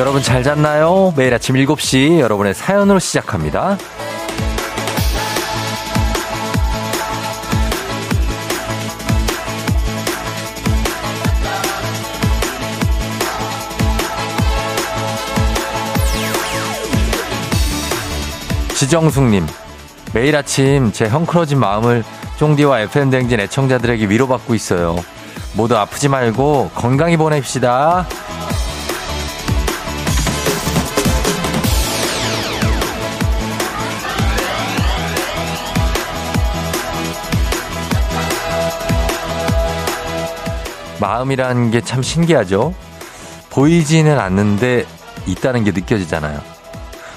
여러분 잘 잤나요? 매일 아침 7시 여러분의 사연으로 시작합니다. 지정숙님, 매일 아침 제 헝클어진 마음을 쫑디와 FM댕진 애청자들에게 위로받고 있어요. 모두 아프지 말고 건강히 보냅시다. 마음이라는 게 참 신기하죠? 보이지는 않는데 있다는 게 느껴지잖아요.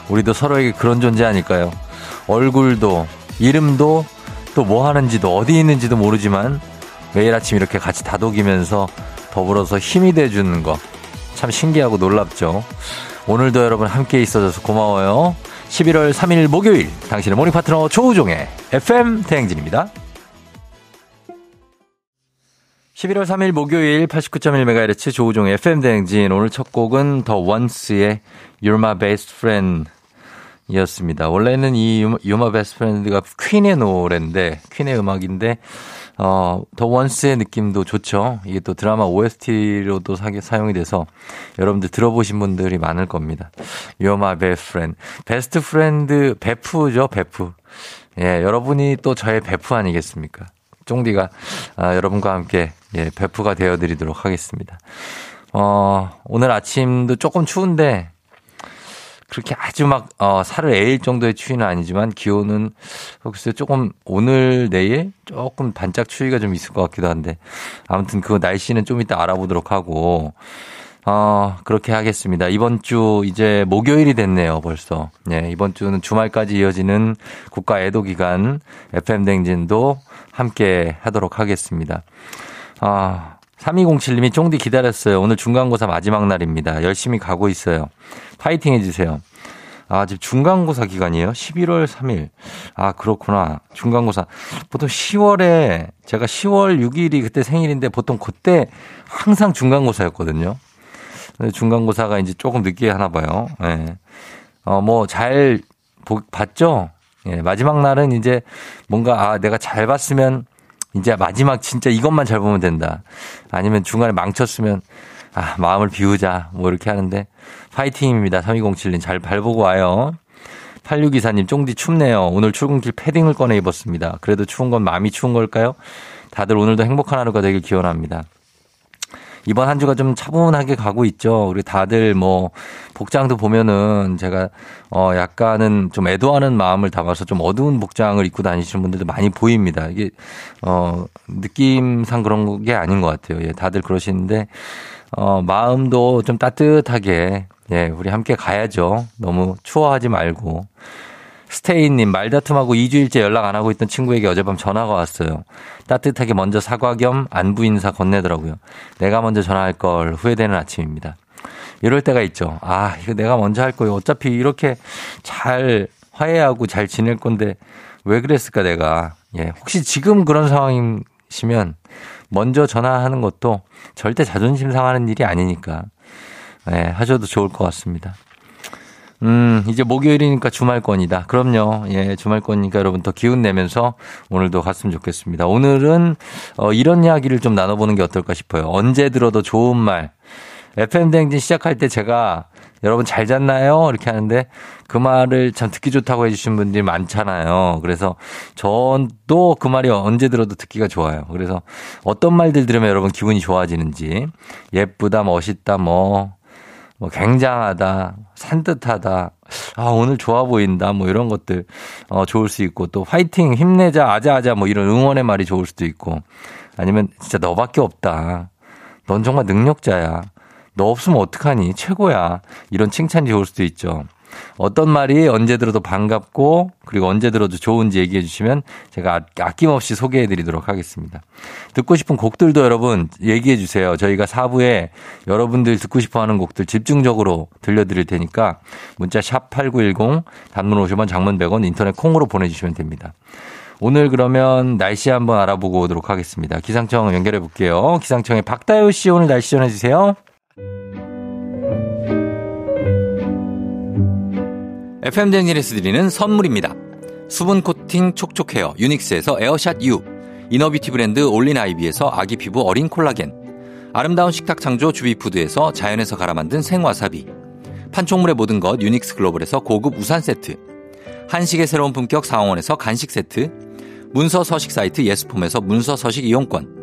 우리도 서로에게 그런 존재 아닐까요? 얼굴도, 이름도, 또 뭐 하는지도, 어디 있는지도 모르지만 매일 아침 이렇게 같이 다독이면서 더불어서 힘이 돼주는 거. 참 신기하고 놀랍죠? 오늘도 여러분 함께 있어줘서 고마워요. 11월 3일 목요일, 당신의 morning 파트너 조우종의 FM 대행진입니다. 11월 3일 목요일 89.1MHz 조우종의 FM 대행진. 오늘 첫 곡은 더 원스의 You're My Best Friend 이었습니다. 원래는 이 You're My Best Friend가 퀸의 노래인데, 퀸의 음악인데, 어, 더 원스의 느낌도 좋죠. 이게 또 드라마 OST로도 사, 사용이 돼서 여러분들 들어보신 분들이 많을 겁니다. You're My Best Friend. best friend, 베프죠, 베프. 예, 여러분이 또 저의 베프 아니겠습니까? 쫑디가 아, 여러분과 함께 예, 베프가 되어드리도록 하겠습니다. 어, 오늘 아침도 조금 추운데 그렇게 아주 막 어, 살을 에일 정도의 추위는 아니지만 기온은 글쎄 조금 오늘 내일 조금 반짝 추위가 좀 있을 것 같기도 한데 아무튼 그 날씨는 좀 이따 알아보도록 하고 어, 그렇게 하겠습니다. 이번 주 이제 목요일이 됐네요, 벌써. 예, 이번 주는 주말까지 이어지는 국가 애도 기간 FM 댕진도 함께 하도록 하겠습니다. 아, 3207님이 쫑디 기다렸어요. 오늘 중간고사 마지막 날입니다. 열심히 가고 있어요. 파이팅 해주세요. 아, 지금 중간고사 기간이에요? 11월 3일. 아, 그렇구나. 중간고사. 보통 10월에, 제가 10월 6일이 그때 생일인데 보통 그때 항상 중간고사였거든요. 중간고사가 이제 조금 늦게 하나 봐요. 예. 어, 뭐, 잘 봤죠? 예, 마지막 날은 이제 뭔가, 아, 내가 잘 봤으면 이제 마지막 진짜 이것만 잘 보면 된다. 아니면 중간에 망쳤으면, 아, 마음을 비우자. 뭐 이렇게 하는데, 파이팅입니다. 3207님 잘 발보고 와요. 8624님, 쫑디 춥네요. 오늘 출근길 패딩을 꺼내 입었습니다. 그래도 추운 건 마음이 추운 걸까요? 다들 오늘도 행복한 하루가 되길 기원합니다. 이번 한 주가 좀 차분하게 가고 있죠. 우리 다들 뭐 복장도 보면은 제가 어 약간은 좀 애도하는 마음을 담아서 좀 어두운 복장을 입고 다니시는 분들도 많이 보입니다. 이게 어 느낌상 그런 게 아닌 것 같아요. 예, 다들 그러시는데 어 마음도 좀 따뜻하게 예, 우리 함께 가야죠. 너무 추워하지 말고. 스테이님, 말다툼하고 2주일째 연락 안 하고 있던 친구에게 어젯밤 전화가 왔어요. 따뜻하게 먼저 사과 겸 안부 인사 건네더라고요. 내가 먼저 전화할 걸 후회되는 아침입니다. 이럴 때가 있죠. 아, 이거 내가 먼저 할 거예요. 어차피 이렇게 잘 화해하고 잘 지낼 건데 왜 그랬을까 내가. 예, 혹시 지금 그런 상황이시면 먼저 전화하는 것도 절대 자존심 상하는 일이 아니니까. 예, 하셔도 좋을 것 같습니다. 음, 이제 목요일이니까 주말권이다. 그럼요. 예, 주말권이니까 여러분 더 기운 내면서 오늘도 갔으면 좋겠습니다. 오늘은 어, 이런 이야기를 좀 나눠보는 게 어떨까 싶어요. 언제 들어도 좋은 말. FM대행진 시작할 때 제가 여러분 잘 잤나요? 이렇게 하는데 그 말을 참 듣기 좋다고 해주신 분들이 많잖아요. 그래서 저도 그 말이 언제 들어도 듣기가 좋아요. 그래서 어떤 말들 들으면 여러분 기분이 좋아지는지 예쁘다, 멋있다, 뭐, 뭐 굉장하다, 산뜻하다, 아, 오늘 좋아 보인다, 뭐 이런 것들, 어, 좋을 수 있고, 또 화이팅, 힘내자, 아자아자, 뭐 이런 응원의 말이 좋을 수도 있고, 아니면 진짜 너밖에 없다. 넌 정말 능력자야. 너 없으면 어떡하니? 최고야. 이런 칭찬이 좋을 수도 있죠. 어떤 말이 언제 들어도 반갑고 그리고 언제 들어도 좋은지 얘기해 주시면 제가 아낌없이 소개해 드리도록 하겠습니다. 듣고 싶은 곡들도 여러분 얘기해 주세요. 저희가 4부에 여러분들 듣고 싶어 하는 곡들 집중적으로 들려 드릴 테니까 문자 샵 8910 단문 50원 장문 100원 인터넷 콩으로 보내 주시면 됩니다. 오늘 그러면 날씨 한번 알아보고 오도록 하겠습니다. 기상청 연결해 볼게요. 기상청의 박다효 씨 오늘 날씨 전해 주세요. FM 대행진에서 드리는 선물입니다. 수분 코팅 촉촉 헤어 유닉스에서 에어샷 U inner beauty 브랜드 올린 아이비에서 아기 피부 어린 콜라겐 아름다운 식탁 창조 주비푸드에서 자연에서 갈아 만든 생와사비 판촉물의 모든 것 유닉스 글로벌에서 고급 우산 세트 한식의 새로운 품격 상황원에서 간식 세트 문서 서식 사이트 예스폼에서 문서 서식 이용권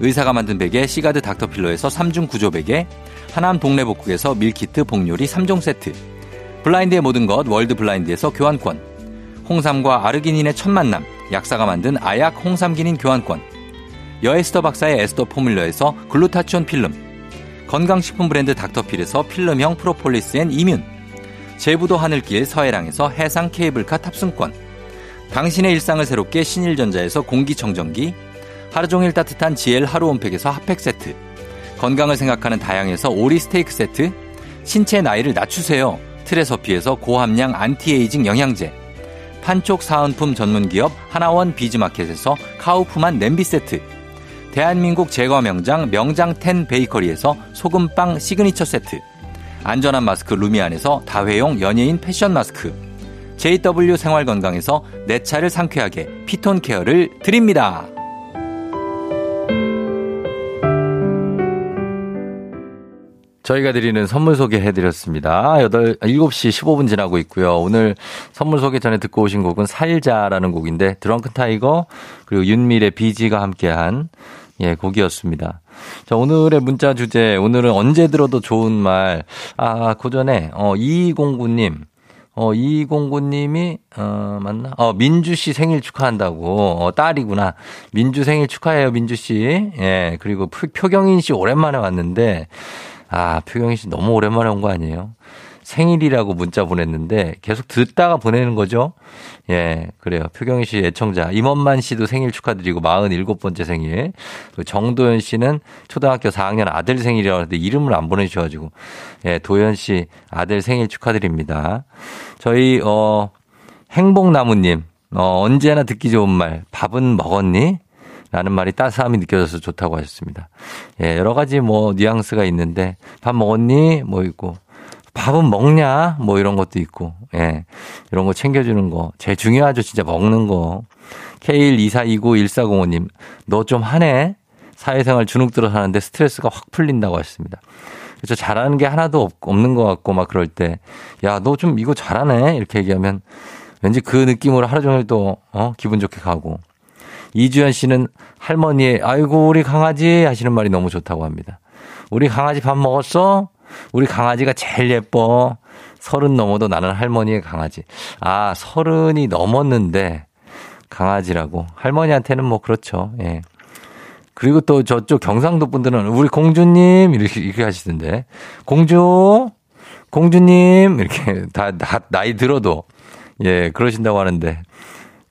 의사가 만든 베개 시가드 닥터필러에서 3중 구조 베개 하남 동래복국에서 밀키트 복요리 3종 세트 블라인드의 모든 것 월드 블라인드에서 교환권 홍삼과 아르기닌의 첫 만남 약사가 만든 아약 홍삼기닌 교환권 여에스더 박사의 에스더 포뮬러에서 글루타치온 필름 건강식품 브랜드 닥터필에서 필름형 프로폴리스 앤 이뮨 제부도 하늘길 서해랑에서 해상 케이블카 탑승권 당신의 일상을 새롭게 신일전자에서 공기청정기 하루 종일 따뜻한 GL 하루 온팩에서 핫팩 세트. 건강을 생각하는 다양에서 오리 스테이크 세트. 신체 나이를 낮추세요. 트레서피에서 고함량 안티에이징 영양제. 판촉 사은품 전문기업 하나원 비즈마켓에서 카우프만 냄비 세트. 대한민국 제과 명장 명장텐 베이커리에서 소금빵 시그니처 세트. 안전한 마스크 루미안에서 다회용 연예인 패션 마스크. JW 생활건강에서 내 차를 상쾌하게 피톤 케어를 드립니다. 저희가 드리는 선물 소개해드렸습니다. 8, 7시 15분 지나고 있고요. 오늘 선물 소개 전에 듣고 오신 곡은 살자라는 곡인데 드렁큰 타이거 그리고 윤미래 비지가 함께한 예, 곡이었습니다. 자, 오늘의 문자 주제, 오늘은 언제 들어도 좋은 말. 아, 그 전에, 어, 2209님. 어, 2209님이, 어, 맞나? 어, 민주 씨 생일 축하한다고. 어, 딸이구나. 민주 생일 축하해요, 민주 씨. 예, 그리고 표경인 씨 오랜만에 왔는데, 아, 표경인 씨 너무 오랜만에 온 거 아니에요? 생일이라고 문자 보냈는데 계속 듣다가 보내는 거죠. 예, 그래요. 표경인 씨 애청자. 임원만 씨도 생일 축하드리고 47번째 생일. 정도현 씨는 초등학교 4학년 아들 생일이라고 하는데 이름을 안 보내주셔가지고. 예, 도현 씨 아들 생일 축하드립니다. 저희, 어, 행복나무님. 어, 언제나 듣기 좋은 말. 밥은 먹었니? 라는 말이 따스함이 느껴져서 좋다고 하셨습니다. 예, 여러 가지 뭐 뉘앙스가 있는데 밥 먹었니? 뭐 있고 밥은 먹냐? 뭐 이런 것도 있고, 예. 이런 거 챙겨주는 거. 제일 중요하죠. 진짜 먹는 거. K124291405님, 너 좀 하네? 사회생활 주눅 들어 사는데 스트레스가 확 풀린다고 하셨습니다. 그래서 잘하는 게 하나도 없는 것 같고 막 그럴 때, 야, 너 좀 이거 잘하네? 이렇게 얘기하면 왠지 그 느낌으로 하루 종일 또, 어, 기분 좋게 가고. 이주연 씨는 할머니의 아이고, 우리 강아지 하시는 말이 너무 좋다고 합니다. 우리 강아지 밥 먹었어? 우리 강아지가 제일 예뻐. 서른 넘어도 나는 할머니의 강아지. 아, 서른이 넘었는데 강아지라고. 할머니한테는 뭐 그렇죠. 예. 그리고 또 저쪽 경상도 분들은 우리 공주님 이렇게, 이렇게 하시던데. 공주, 공주님 이렇게 다, 다 나이 들어도 예, 그러신다고 하는데.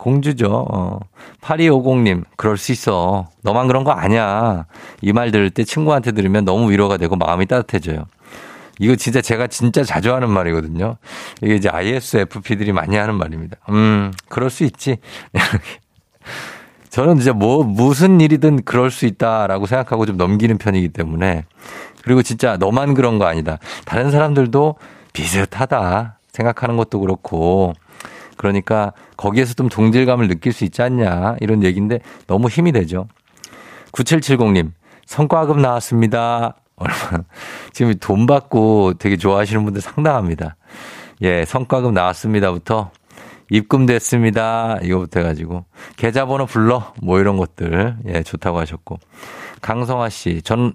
공주죠. 어. 8250님, 그럴 수 있어. 너만 그런 거 아니야. 이 말 들을 때 친구한테 들으면 너무 위로가 되고 마음이 따뜻해져요. 이거 진짜 제가 진짜 자주 하는 말이거든요. 이게 이제 ISFP들이 많이 하는 말입니다. 음, 그럴 수 있지. 저는 이제 뭐, 무슨 일이든 그럴 수 있다라고 생각하고 좀 넘기는 편이기 때문에. 그리고 진짜 너만 그런 거 아니다. 다른 사람들도 비슷하다 생각하는 것도 그렇고. 그러니까 거기에서 좀 동질감을 느낄 수 있지 않냐. 이런 얘기인데 너무 힘이 되죠. 9770님, 성과급 나왔습니다. 지금 돈 받고 되게 좋아하시는 분들 상당합니다. 예, 성과금 나왔습니다부터 입금됐습니다. 이거부터 해가지고 계좌번호 불러 뭐 이런 것들 예 좋다고 하셨고 강성아 씨, 전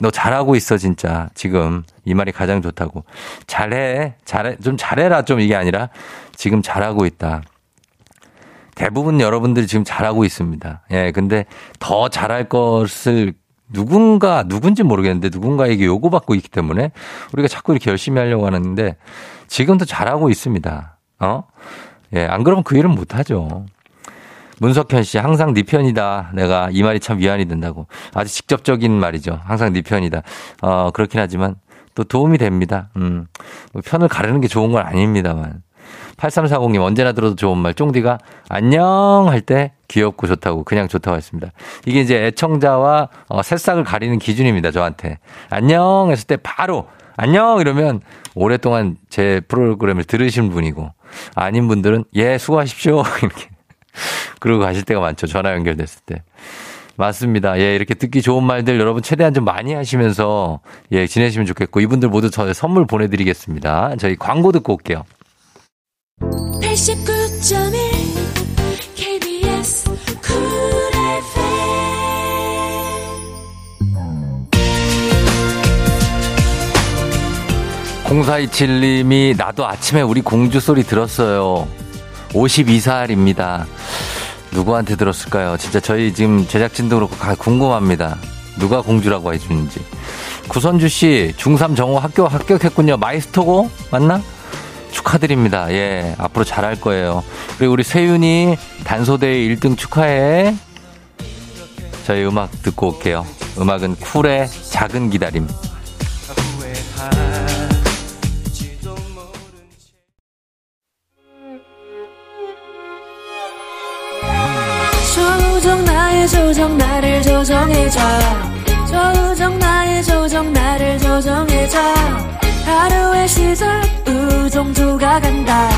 너 잘하고 있어 진짜 지금 이 말이 가장 좋다고 잘해 잘해 좀 잘해라 좀 이게 아니라 지금 잘하고 있다. 대부분 여러분들이 지금 잘하고 있습니다. 예, 근데 더 잘할 것을 누군가 누군지 모르겠는데 누군가에게 요구받고 있기 때문에 우리가 자꾸 이렇게 열심히 하려고 하는데 지금도 잘하고 있습니다. 어? 예, 안 그러면 그 일은 못 하죠. 문석현 씨, 항상 네 편이다. 내가 이 말이 참 위안이 된다고. 아주 직접적인 말이죠. 항상 네 편이다. 어, 그렇긴 하지만 또 도움이 됩니다. 음. 뭐 편을 가르는 게 좋은 건 아닙니다만. 8340님 언제나 들어도 좋은 말. 쫑디가 안녕 할 때 귀엽고 좋다고 그냥 좋다고 했습니다. 이게 이제 애청자와 어, 새싹을 가리는 기준입니다. 저한테. 안녕 했을 때 바로 안녕 이러면 오랫동안 제 프로그램을 들으신 분이고 아닌 분들은 예 수고하십시오 이렇게 그러고 가실 때가 많죠. 전화 연결됐을 때. 맞습니다. 예, 이렇게 듣기 좋은 말들 여러분 최대한 좀 많이 하시면서 예, 지내시면 좋겠고 이분들 모두 저 선물 보내 드리겠습니다. 저희 광고 듣고 올게요. 89.1 KBS 공사이칠님이 나도 아침에 우리 공주 소리 들었어요. 52살입니다. 누구한테 들었을까요? 진짜 저희 지금 제작진도 그렇고 궁금합니다. 누가 공주라고 해주는지. 구선주 씨, 중3 정호 학교 합격했군요. 마이스터고? 맞나? 축하드립니다. 예, 앞으로 잘할 거예요. 그리고 우리 세윤이 단소대회 1등 축하해. 저희 음악 듣고 올게요. 음악은 쿨의 작은 기다림. 나의 조정 나를 조정해줘. 조정 나의 조정 나를 조정해줘. 하루의 시절 우정조가 간다.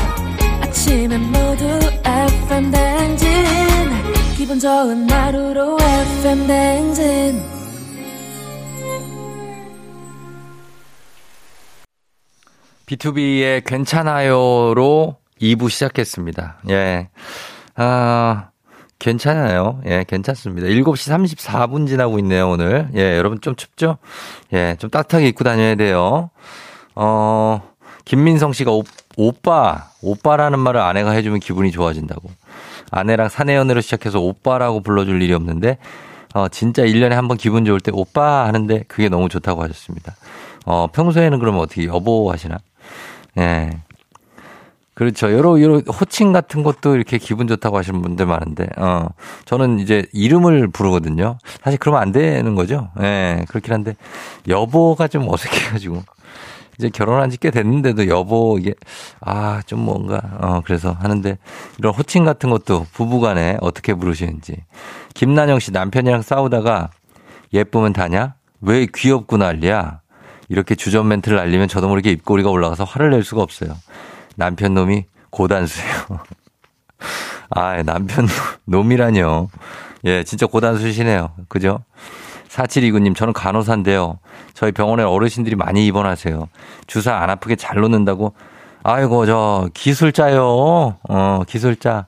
아침엔 모두 FM 댕진. 기분 좋은 하루로 FM 댕진. B2B의 괜찮아요로 2부 시작했습니다. 예. 아, 괜찮아요. 예, 괜찮습니다. 7시 34분 지나고 있네요, 오늘. 예, 여러분 좀 춥죠? 예, 좀 따뜻하게 입고 다녀야 돼요. 어, 김민성 씨가 오, 오빠, 오빠라는 말을 아내가 해주면 기분이 좋아진다고. 아내랑 사내 연애로 시작해서 오빠라고 불러줄 일이 없는데, 어, 진짜 1년에 한 번 기분 좋을 때 오빠 하는데 그게 너무 좋다고 하셨습니다. 어, 평소에는 그러면 어떻게 여보 하시나? 예. 그렇죠. 여러, 여러 호칭 같은 것도 이렇게 기분 좋다고 하시는 분들 많은데, 어, 저는 이제 이름을 부르거든요. 사실 그러면 안 되는 거죠. 예, 네, 그렇긴 한데, 여보가 좀 어색해가지고. 이제 결혼한 지 꽤 됐는데도 여보, 이게, 아, 좀 뭔가, 어, 그래서 하는데, 이런 호칭 같은 것도 부부 간에 어떻게 부르시는지. 김난영 씨 남편이랑 싸우다가, 예쁘면 다냐? 왜 귀엽고 난리야? 이렇게 주전 멘트를 날리면 저도 모르게 입꼬리가 올라가서 화를 낼 수가 없어요. 남편 놈이 고단수예요. 아, 남편 놈이라뇨. 예, 진짜 고단수시네요. 그죠? 4729님, 저는 간호사인데요. 저희 병원에 어르신들이 많이 입원하세요. 주사 안 아프게 잘 놓는다고. 아이고, 저, 기술자요. 어, 기술자.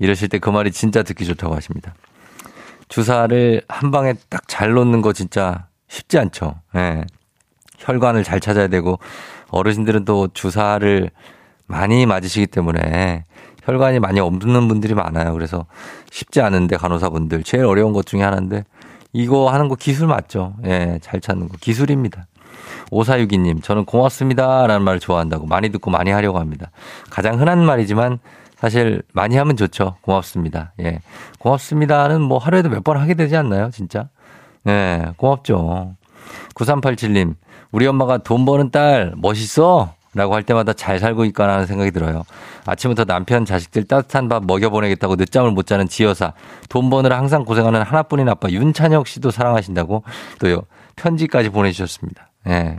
이러실 때 그 말이 진짜 듣기 좋다고 하십니다. 주사를 한 방에 딱 잘 놓는 거 진짜 쉽지 않죠. 예. 혈관을 잘 찾아야 되고, 어르신들은 또 주사를 많이 맞으시기 때문에 혈관이 많이 없는 분들이 많아요. 그래서 쉽지 않은데 간호사분들 제일 어려운 것 중에 하나인데 이거 하는 거 기술 맞죠? 예, 잘 찾는 거 기술입니다. 오사유기님, 저는 고맙습니다. 라는 말을 좋아한다고 많이 듣고 많이 하려고 합니다. 가장 흔한 말이지만 사실 많이 하면 좋죠. 고맙습니다. 예. 고맙습니다는 뭐 하루에도 몇 번 하게 되지 않나요? 진짜? 예, 고맙죠. 9387님, 우리 엄마가 돈 버는 딸 멋있어? 라고 할 때마다 잘 살고 있거나 하는 생각이 들어요. 아침부터 남편, 자식들 따뜻한 밥 먹여보내겠다고 늦잠을 못 자는 지여사. 돈 버느라 항상 고생하는 하나뿐인 아빠 윤찬혁 씨도 사랑하신다고 또요. 편지까지 보내주셨습니다. 예. 네.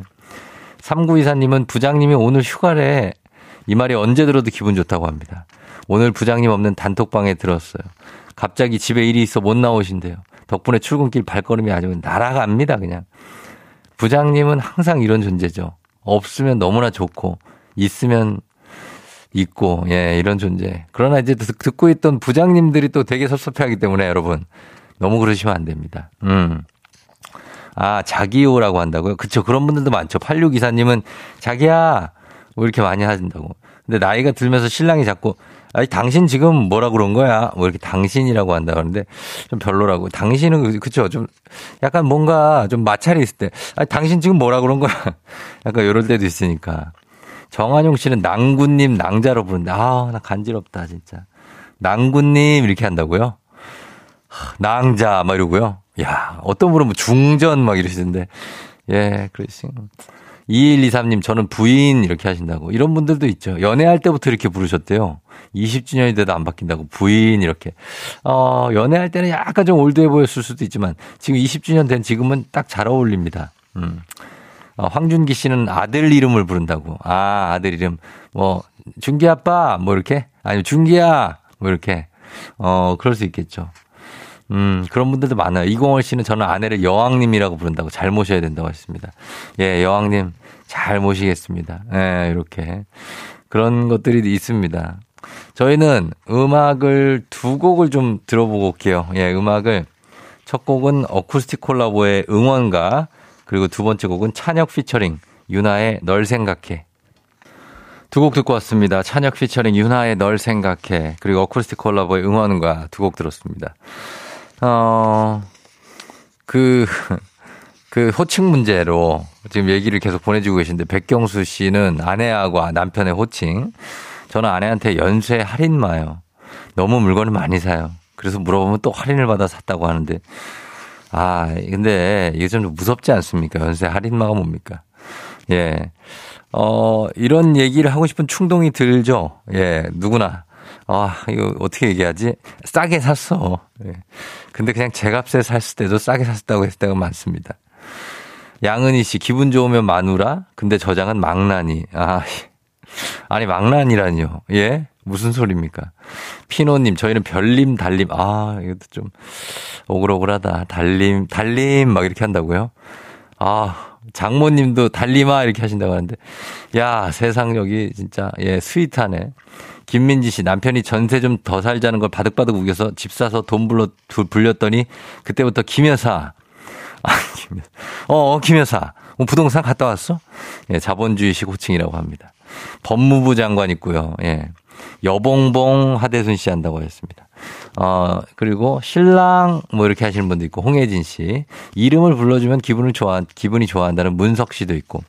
3924님은 부장님이 오늘 휴가래. 이 말이 언제 들어도 기분 좋다고 합니다. 오늘 부장님 없는 단톡방에 들었어요. 갑자기 집에 일이 있어 못 나오신대요. 덕분에 출근길 발걸음이 아주 날아갑니다, 그냥. 부장님은 항상 이런 존재죠. 없으면 너무나 좋고 있으면 있고 예 이런 존재. 그러나 이제 듣고 있던 부장님들이 또 되게 섭섭해하기 때문에 여러분 너무 그러시면 안 됩니다. 음. 아 자기요라고 한다고요? 그쵸 그런 분들도 많죠. 86기사님은 자기야 뭐 이렇게 많이 하신다고. 근데 나이가 들면서 신랑이 자꾸 아니 당신 지금 뭐라 그런 거야? 뭐 이렇게 당신이라고 한다 그러는데 좀 별로라고. 당신은 그, 그쵸 좀 약간 뭔가 좀 마찰이 있을 때 아니 당신 지금 뭐라 그런 거야? 약간 이럴 때도 있으니까 정한용 씨는 낭군님 낭자로 부른다. 아, 나 간지럽다, 진짜. 낭군님 이렇게 한다고요? 낭자, 막 이러고요. 야, 어떤 분은 뭐 중전 막 이러시던데. 예, 그러시. 2123님, 저는 부인 이렇게 하신다고. 이런 분들도 있죠. 연애할 때부터 이렇게 부르셨대요. 20주년이 돼도 안 바뀐다고. 부인 이렇게. 어, 연애할 때는 약간 좀 올드해 보였을 수도 있지만 지금 20주년 된 지금은 딱 잘 어울립니다. 음. 어, 황준기 씨는 아들 이름을 부른다고. 아, 아들 이름. 뭐, 준기 아빠, 뭐 이렇게. 아니면 준기야, 뭐 이렇게. 어, 그럴 수 있겠죠. 음, 그런 분들도 많아요. 이공월 씨는 저는 아내를 여왕님이라고 부른다고 잘 모셔야 된다고 하셨습니다. 예, 여왕님 잘 모시겠습니다. 예, 이렇게. 그런 것들이 있습니다. 저희는 음악을 두 곡을 좀 들어보고 올게요. 예, 음악을 첫 곡은 어쿠스틱 콜라보의 응원가 그리고 두 번째 곡은 찬혁 피처링 유나의 널 생각해. 두 곡 듣고 왔습니다. 찬혁 피처링 유나의 널 생각해 그리고 어쿠스틱 콜라보의 응원가 두 곡 들었습니다. 어, 그, 그 호칭 문제로 지금 얘기를 계속 보내주고 계신데 백경수 씨는 아내하고 남편의 호칭. 저는 아내한테 연쇄 할인마요. 너무 물건을 많이 사요. 그래서 물어보면 또 할인을 받아 샀다고 하는데 아, 근데 이게 좀 무섭지 않습니까? 연쇄 할인마가 뭡니까? 예. 어, 이런 얘기를 하고 싶은 충동이 들죠. 예, 누구나. 아, 이거 어떻게 얘기하지? 싸게 샀어. 예. 근데 그냥 제 값에 샀을 때도 싸게 샀다고 했을 때가 많습니다. 양은희 씨, 기분 좋으면 마누라? 근데 저장은 망나니. 아, 아니, 망나니라니요. 예? 무슨 소리입니까? 피노님, 저희는 별님, 달님. 아, 이것도 좀 오글오글하다. 달님, 달님, 막 이렇게 한다고요? 아, 장모님도 달리마 이렇게 하신다고 하는데. 야, 세상 여기 진짜, 예, 스윗하네. 김민지 씨 남편이 전세 좀 더 살자는 걸 바득바득 우겨서 집 사서 돈 불러 불렸더니 그때부터 김 여사 아 김여 어, 어 김 여사 어, 부동산 갔다 왔어? 예 자본주의식 호칭이라고 합니다. 법무부 장관 있고요. 예 여봉봉 하대순 씨 한다고 하셨습니다. 어, 그리고 신랑 뭐 이렇게 하시는 분도 있고 홍혜진 씨 이름을 불러주면 기분을 좋아 기분이 좋아한다는 문석 씨도 있고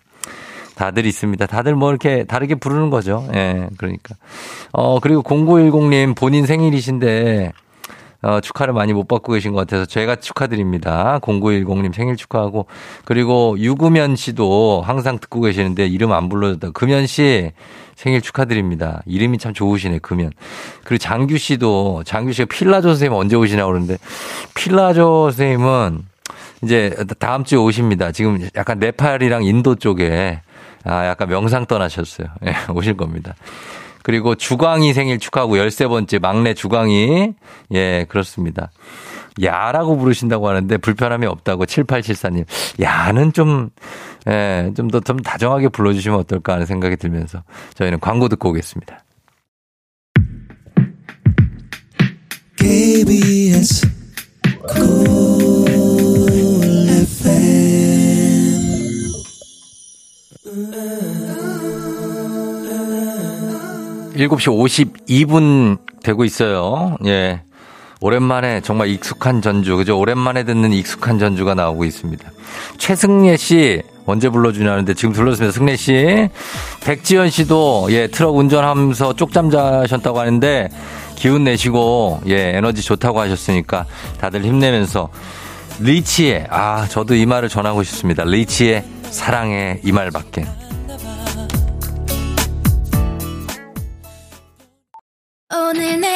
다들 있습니다. 다들 뭐 이렇게 다르게 부르는 거죠. 예, 그러니까. 어, 그리고 0910님 본인 생일이신데, 어, 축하를 많이 못 받고 계신 것 같아서 제가 축하드립니다. 0910님 생일 축하하고, 그리고 유구면 씨도 항상 듣고 계시는데 이름 안 불러줬다. 금연 씨 생일 축하드립니다. 이름이 참 좋으시네, 금연. 그리고 장규 씨도, 장규 씨가 필라조 선생님 언제 오시냐고 그러는데, 필라조 선생님은 이제 다음 주에 오십니다. 지금 약간 네팔이랑 인도 쪽에 아, 약간 명상 떠나셨어요. 예, 오실 겁니다. 그리고 주광이 생일 축하하고 13번째 막내 주광이. 예, 그렇습니다. 야라고 부르신다고 하는데 불편함이 없다고 7874님. 야는 좀, 예, 좀 더 좀 다정하게 불러주시면 어떨까 하는 생각이 들면서 저희는 광고 듣고 오겠습니다. KBS 일곱 시 오십이 분 되고 있어요. 예. 오랜만에 정말 익숙한 전주, 그죠? 오랜만에 듣는 익숙한 전주가 나오고 있습니다. 최승예 씨, 언제 불러주냐는데 지금 불렀습니다. 승래 씨. 백지연 씨도, 예, 트럭 운전하면서 쪽잠 자셨다고 하는데 기운 내시고, 예, 에너지 좋다고 하셨으니까 다들 힘내면서 리치의, 아, 저도 이 말을 전하고 싶습니다. 리치의 사랑의 이 말밖에. 오늘 내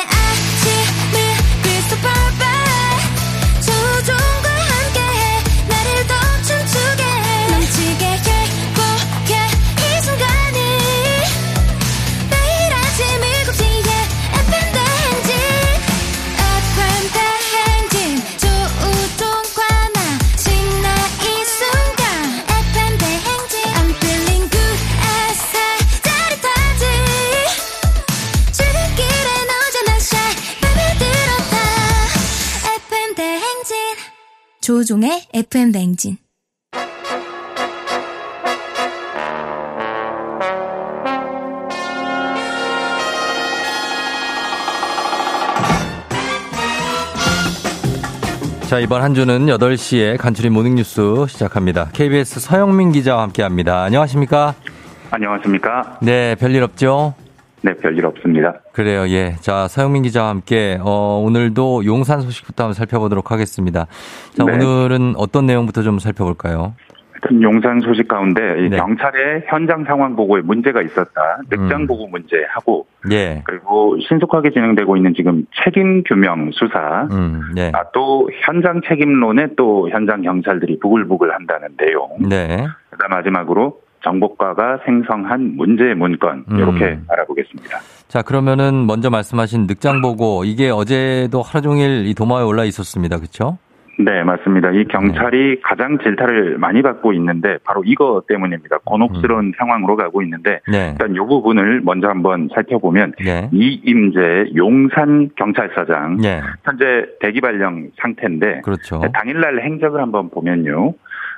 FM 냉진. 자, 이번 한 주는 8시에 간추린 모닝뉴스 시작합니다. KBS 서영민 기자와 함께 합니다. 안녕하십니까? 안녕하십니까? 네, 별일 없죠? 네, 별일 없습니다. 그래요, 예. 자, 서영민 기자와 함께, 어, 오늘도 용산 소식부터 한번 살펴보도록 하겠습니다. 자, 네. 오늘은 어떤 내용부터 좀 살펴볼까요? 용산 소식 가운데 네. 경찰의 현장 상황 보고에 문제가 있었다. 늑장 음. 보고 문제하고 예. 그리고 신속하게 진행되고 있는 지금 책임 규명 수사 음. 예. 아, 또 현장 책임론에 또 현장 경찰들이 부글부글 한다는 내용. 네. 그다음 마지막으로 정보과가 생성한 문제 문건 이렇게 음. 알아보겠습니다. 자 그러면은 먼저 말씀하신 늑장 보고 이게 어제도 하루 종일 이 도마에 올라 있었습니다. 그렇죠? 네, 맞습니다. 이 경찰이 네. 가장 질타를 많이 받고 있는데 바로 이거 때문입니다. 곤혹스러운 음. 상황으로 가고 있는데 네. 일단 이 부분을 먼저 한번 살펴보면 네. 이임재 용산 경찰서장 네. 현재 대기 발령 상태인데 그렇죠. 당일날 행적을 한번 보면요.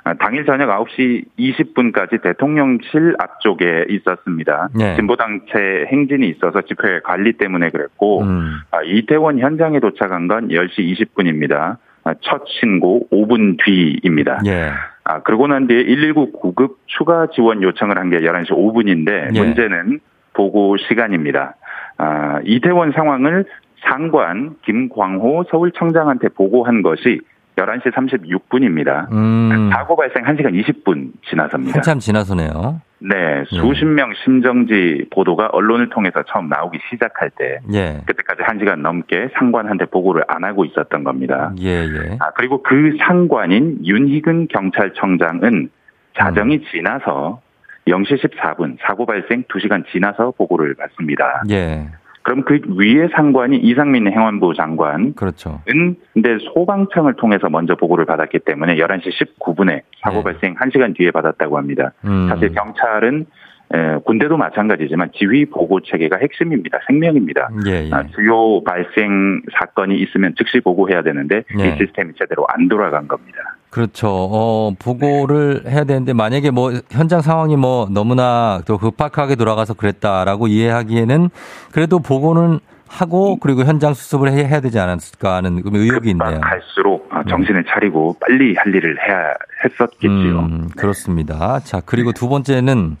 아, 당일 저녁 9시 20분까지 대통령실 앞쪽에 있었습니다. 네. 진보당체 행진이 있어서 집회 관리 때문에 그랬고 음. 아, 이태원 현장에 도착한 건 10시 20분입니다. 아, 첫 신고 5분 뒤입니다. 예. 아, 그러고 난 뒤에 119 구급 추가 지원 요청을 한 게 11시 5분인데 예. 문제는 보고 시간입니다. 아, 이태원 상황을 상관 김광호 서울청장한테 보고한 것이 11시 36분입니다. 음. 사고 발생 1시간 20분 지나서입니다. 한참 지나서네요. 네, 수십 명 심정지 보도가 언론을 통해서 처음 나오기 시작할 때, 예. 그때까지 한 시간 넘게 상관한테 보고를 안 하고 있었던 겁니다. 예, 예. 아, 그리고 그 상관인 윤희근 경찰청장은 자정이 음. 지나서 0시 14분 사고 발생 2시간 지나서 보고를 받습니다. 예. 그럼 그 위에 상관이 이상민 행안부 장관. 그렇죠. 은 근데 소방청을 통해서 먼저 보고를 받았기 때문에 11시 19분에 사고 네. 발생 1시간 뒤에 받았다고 합니다. 음. 사실 경찰은 에, 군대도 마찬가지지만 지휘 보고 체계가 핵심입니다. 생명입니다. 예, 예. 아, 주요 발생 사건이 있으면 즉시 보고해야 되는데 예. 이 시스템이 제대로 안 돌아간 겁니다. 그렇죠. 어, 보고를 해야 되는데 만약에 뭐 현장 상황이 뭐 너무나 또 급박하게 돌아가서 그랬다라고 이해하기에는 그래도 보고는 하고 그리고 현장 수습을 해야 되지 않았을까 하는 의혹이 있네요. 갈수록 아, 정신을 차리고 빨리 할 일을 해야 했었겠지요. 음, 그렇습니다. 자 그리고 두 번째는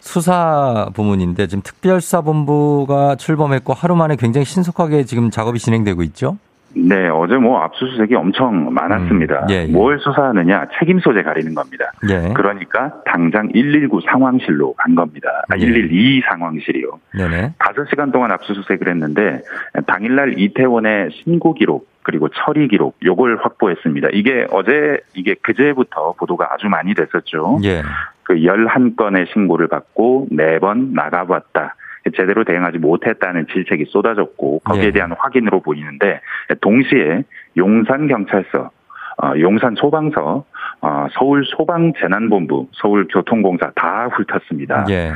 수사 부문인데 지금 특별수사본부가 출범했고 하루 만에 굉장히 신속하게 지금 작업이 진행되고 있죠. 네, 어제 뭐 압수수색이 엄청 많았습니다. 음, 예, 예. 뭘 수사하느냐 책임 소재 가리는 겁니다. 예. 그러니까 당장 119 상황실로 간 겁니다. 아, 112 예. 상황실이요. 네네. 5시간 동안 압수수색을 했는데 당일날 이태원의 신고 기록 그리고 처리 기록 요걸 확보했습니다. 이게 어제 이게 그제부터 보도가 아주 많이 됐었죠. 예. 그 11건의 신고를 받고 4번 나가봤다. 제대로 대응하지 못했다는 질책이 쏟아졌고 거기에 네. 대한 확인으로 보이는데 동시에 용산 경찰서 어, 용산 소방서, 어, 서울 소방재난본부, 서울교통공사 다 훑었습니다. 예.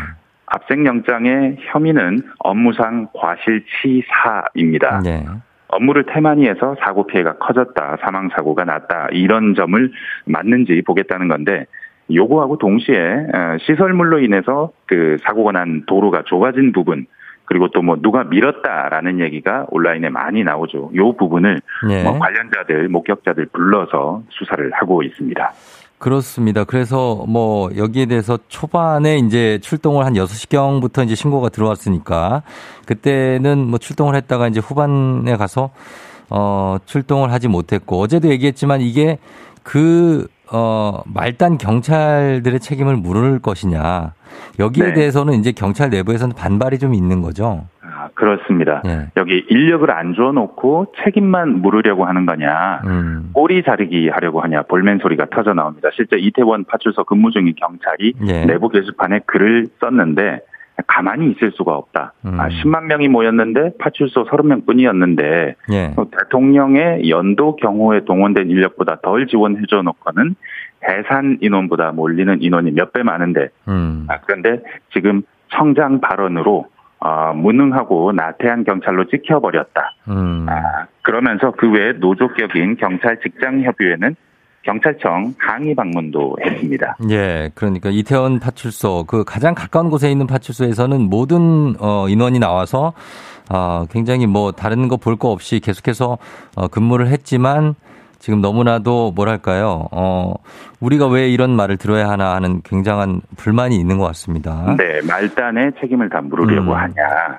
압생영장의 혐의는 업무상 과실치사입니다. 네. 업무를 태만히해서 사고 피해가 커졌다, 사망 사고가 났다 이런 점을 맞는지 보겠다는 건데 요거하고 동시에 어, 시설물로 인해서 그 사고가 난 도로가 좁아진 부분 그리고 또 뭐 누가 밀었다라는 얘기가 온라인에 많이 나오죠. 요 부분을 네. 뭐 관련자들 목격자들 불러서 수사를 하고 있습니다. 그렇습니다. 그래서 뭐 여기에 대해서 초반에 이제 출동을 한 6시경부터 이제 신고가 들어왔으니까 그때는 뭐 출동을 했다가 이제 후반에 가서 어 출동을 하지 못했고 어제도 얘기했지만 이게 그 어, 말단 경찰들의 책임을 물을 것이냐. 여기에 네. 대해서는 이제 경찰 내부에서는 반발이 좀 있는 거죠. 아, 그렇습니다. 네. 여기 인력을 안 줘놓고 책임만 물으려고 하는 거냐, 음. 꼬리 자르기 하려고 하냐, 볼멘 소리가 터져 나옵니다. 실제 이태원 파출소 근무 중인 경찰이 네. 내부 게시판에 글을 썼는데, 가만히 있을 수가 없다. 음. 아, 10만 명이 모였는데 파출소 30명 뿐이었는데 예. 대통령의 연도 경호에 동원된 인력보다 덜 지원해줘 놓고는 대산 인원보다 몰리는 인원이 몇 배 많은데 음. 아, 그런데 지금 청장 발언으로 어, 무능하고 나태한 경찰로 찍혀버렸다. 음. 아, 그러면서 그 외에 노조격인 경찰 직장협의회는 경찰청 항의 방문도 했습니다. 예, 그러니까 이태원 파출소 그 가장 가까운 곳에 있는 파출소에서는 모든 어, 인원이 나와서 어, 굉장히 뭐 다른 거 볼거 없이 계속해서 어, 근무를 했지만 지금 너무나도 뭐랄까요, 어, 우리가 왜 이런 말을 들어야 하나 하는 굉장한 불만이 있는 것 같습니다. 네, 말단에 책임을 다 물으려고 음. 하냐.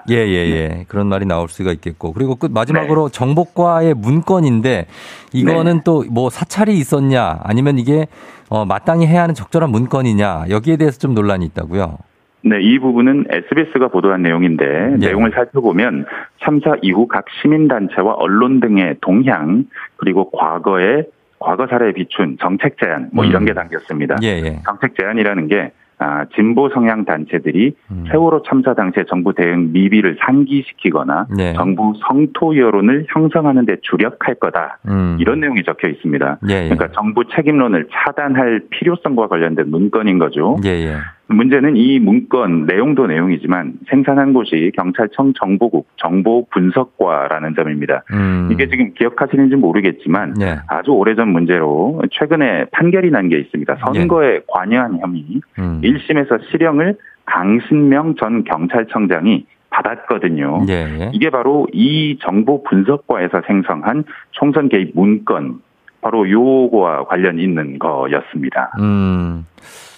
예, 예, 예. 네. 그런 말이 나올 수가 있겠고. 그리고 끝 마지막으로 네. 정보과의 문건인데 이거는 네. 또뭐 사찰이 있었냐 아니면 이게 어, 마땅히 해야 하는 적절한 문건이냐 여기에 대해서 좀 논란이 있다고요. 네, 이 부분은 SBS가 보도한 내용인데 네. 내용을 살펴보면 참사 이후 각 시민단체와 언론 등의 동향 그리고 과거의 과거 사례에 비춘 정책 제안 뭐 이런 음. 게 담겼습니다. 예, 예. 정책 제안이라는 게 아, 진보 성향 단체들이 음. 세월호 참사 당시의 정부 대응 미비를 상기시키거나 네. 정부 성토 여론을 형성하는 데 주력할 거다. 음. 이런 내용이 적혀 있습니다. 예, 예. 그러니까 정부 책임론을 차단할 필요성과 관련된 문건인 거죠. 예, 예. 문제는 이 문건 내용도 내용이지만 생산한 곳이 경찰청 정보국 정보분석과라는 점입니다. 음. 이게 지금 기억하시는지 모르겠지만 네. 아주 오래전 문제로 최근에 판결이 난 게 있습니다. 선거에 네. 관여한 혐의 음. 1심에서 실형을 강신명 전 경찰청장이 받았거든요. 네. 이게 바로 이 정보분석과에서 생성한 총선 개입 문건 바로 요거와 관련 있는 거였습니다. 음.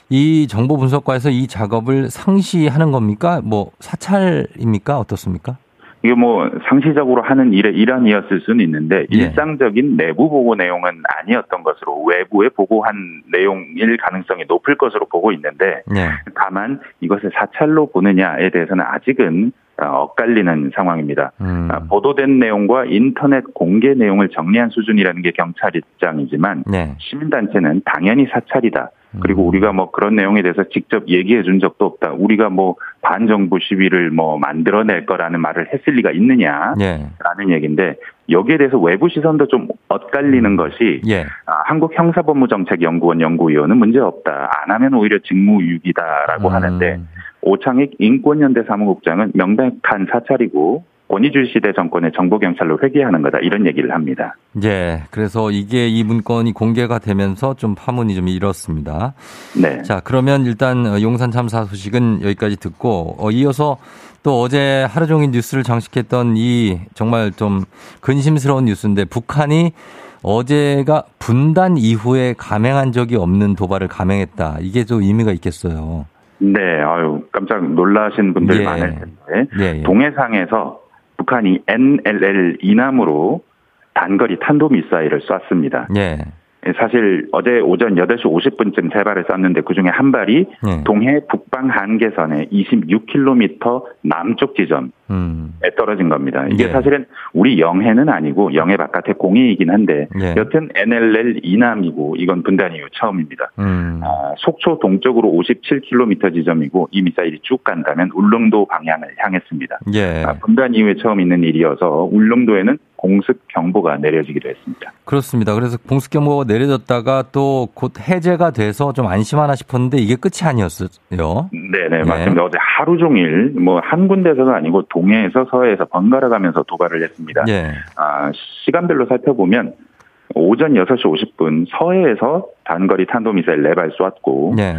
이 정보 분석과에서 이 작업을 상시하는 겁니까? 뭐 사찰입니까? 어떻습니까? 이게 뭐 상시적으로 하는 일의 일환이었을 수는 있는데 예. 일상적인 내부 보고 내용은 아니었던 것으로 외부에 보고한 내용일 가능성이 높을 것으로 보고 있는데 예. 다만 이것을 사찰로 보느냐에 대해서는 아직은 어, 엇갈리는 상황입니다. 음. 아, 보도된 내용과 인터넷 공개 내용을 정리한 수준이라는 게 경찰 입장이지만 네. 시민단체는 당연히 사찰이다. 그리고 음. 우리가 뭐 그런 내용에 대해서 직접 얘기해 준 적도 없다. 우리가 뭐 반정부 시위를 뭐 만들어낼 거라는 말을 했을 리가 있느냐라는 예. 얘기인데 여기에 대해서 외부 시선도 좀 엇갈리는 음. 것이 예. 아, 한국 형사법무정책연구원 연구위원은 문제 없다. 안 하면 오히려 직무유기다라고 음. 하는데 오창익 인권연대 사무국장은 명백한 사찰이고 권위주의 시대 정권의 정보경찰로 회귀하는 거다 이런 얘기를 합니다. 예, 그래서 이게 이 문건이 공개가 되면서 좀 파문이 좀 일었습니다. 네. 자, 그러면 일단 용산 참사 소식은 여기까지 듣고 어, 이어서 또 어제 하루 종일 뉴스를 장식했던 이 정말 좀 근심스러운 뉴스인데 북한이 어제가 분단 이후에 감행한 적이 없는 도발을 감행했다. 이게 좀 의미가 있겠어요. 네, 아유 깜짝 놀라신 분들 예. 많을 텐데 예, 예. 동해상에서 북한이 NLL 이남으로 단거리 탄도미사일을 쐈습니다. 예. 사실 어제 오전 8시 50분쯤 세 발을 쐈는데 그중에 한 발이 예. 동해 북방 한계선의 26km 남쪽 지점 음. 떨어진 겁니다. 이게 예. 사실은 우리 영해는 아니고 영해 바깥의 공해이긴 한데 예. 여튼 NLL 이남이고 이건 분단 이후 처음입니다. 음. 아, 속초 동쪽으로 57km 지점이고 이 미사일이 쭉 간다면 울릉도 방향을 향했습니다. 예. 아, 분단 이후에 처음 있는 일이어서 울릉도에는 공습 경보가 내려지기도 했습니다. 그렇습니다. 그래서 공습 경보가 내려졌다가 또 곧 해제가 돼서 좀 안심하나 싶었는데 이게 끝이 아니었어요. 네네 네. 맞습니다. 어제 하루 종일 뭐 한 군데서가 아니고 동해에서 서해에서 번갈아 가면서 도발을 했습니다. 예. 아, 시간별로 살펴보면 오전 6시 50분 서해에서 단거리 탄도미사일 4발 쏘았고 네.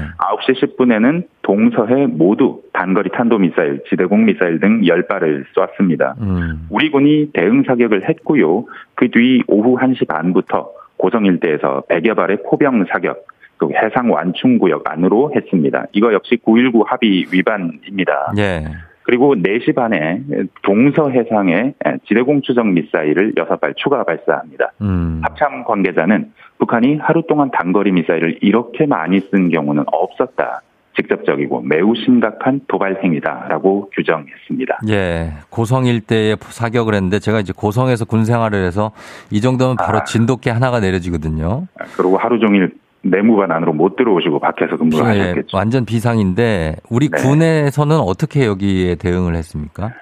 9시 10분에는 동서해 모두 단거리 탄도미사일, 지대공 미사일 등 10발을 쏘았습니다. 음. 우리 군이 대응 사격을 했고요. 그 뒤 오후 1시 반부터 고성 일대에서 100여 발의 포병 사격, 그 해상 완충 구역 안으로 했습니다. 이거 역시 919 합의 위반입니다. 네. 그리고 4시 반에 동서 해상에 지대공 추정 미사일을 6발 추가 발사합니다. 음. 합참 관계자는 북한이 하루 동안 단거리 미사일을 이렇게 많이 쓴 경우는 없었다. 직접적이고 매우 심각한 도발 행위다라고 규정했습니다. 예, 고성 일대에 사격을 했는데 제가 이제 고성에서 군 생활을 해서 이 정도면 바로 아. 진돗개 하나가 내려지거든요. 그리고 하루 종일 내무반 안으로 못 들어오시고 밖에서 근무를 예, 하셨겠죠. 완전 비상인데 우리 네. 군에서는 어떻게 여기에 대응을 했습니까?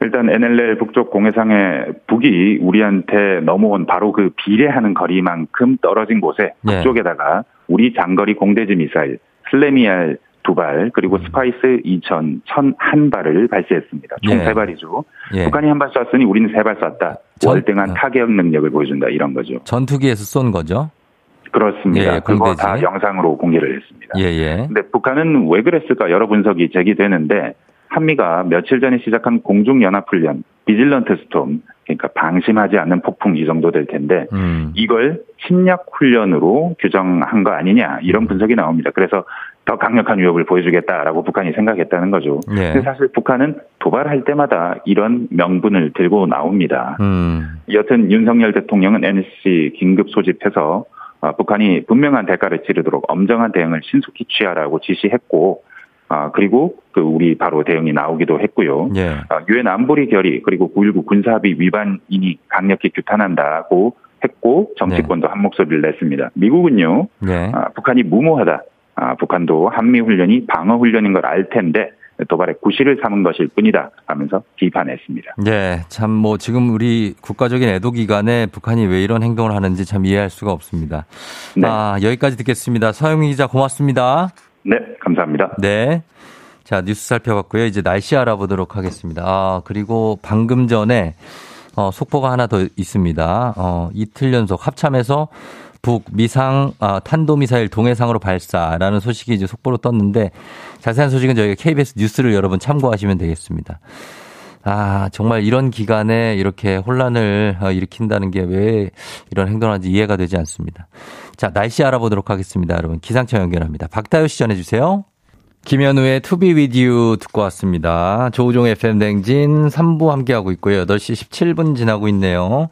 일단 NLL 북쪽 공해상의 북이 우리한테 넘어온 바로 그 비례하는 거리만큼 떨어진 곳에 네. 북쪽에다가 우리 장거리 공대지 미사일 SLAM-ER 두 발, 그리고 음. SPICE 2000, 1발을 발사했습니다. 총 세 발이죠. 예. 북한이 한 발 쐈으니 우리는 세 발 쐈다. 월등한 어. 타격 능력을 보여준다. 이런 거죠. 전투기에서 쏜 거죠? 그렇습니다. 예, 그거 다 영상으로 공개를 했습니다. 예, 예. 근데 북한은 왜 그랬을까 여러 분석이 제기되는데 한미가 며칠 전에 시작한 공중연합훈련 Vigilant Storm 그러니까 방심하지 않는 폭풍 이 정도 될 텐데 음. 이걸 침략 훈련으로 규정한 거 아니냐 이런 분석이 나옵니다. 그래서 더 강력한 위협을 보여주겠다라고 북한이 생각했다는 거죠. 네. 근데 사실 북한은 도발할 때마다 이런 명분을 들고 나옵니다. 음. 여튼 윤석열 대통령은 NSC 긴급 소집해서 아, 북한이 분명한 대가를 치르도록 엄정한 대응을 신속히 취하라고 지시했고 아, 그리고 그 우리 바로 대응이 나오기도 했고요. 예. 아, 유엔 예. 안보리 결의 그리고 9.19 군사합의 위반이니 강력히 규탄한다고 했고 정치권도 네. 한 목소리를 냈습니다. 미국은요. 네. 아, 북한이 무모하다. 아, 북한도 한미 훈련이 방어 훈련인 걸 알 텐데 도발에 구실을 삼은 것일 뿐이다 하면서 비판했습니다. 네, 참 뭐 지금 우리 국가적인 애도 기간에 북한이 왜 이런 행동을 하는지 참 이해할 수가 없습니다. 네. 아, 여기까지 듣겠습니다. 서영민 기자 고맙습니다. 네, 감사합니다. 네. 자, 뉴스 살펴봤고요. 이제 날씨 알아보도록 하겠습니다. 아, 그리고 방금 전에 어, 속보가 하나 더 있습니다. 어, 이틀 연속 합참에서 북 미상 아, 탄도 미사일 동해상으로 발사라는 소식이 이제 속보로 떴는데 자세한 소식은 저희가 KBS 뉴스를 여러분 참고하시면 되겠습니다. 아, 정말 이런 기간에 이렇게 혼란을 어, 일으킨다는 게 왜 이런 행동을 하는지 이해가 되지 않습니다. 자, 날씨 알아보도록 하겠습니다. 여러분, 기상청 연결합니다. 박다효 씨 전해주세요. 김현우의 To Be With You 듣고 왔습니다. 조우종 FM 대행진 3부 함께하고 있고요. 8시 17분 지나고 있네요.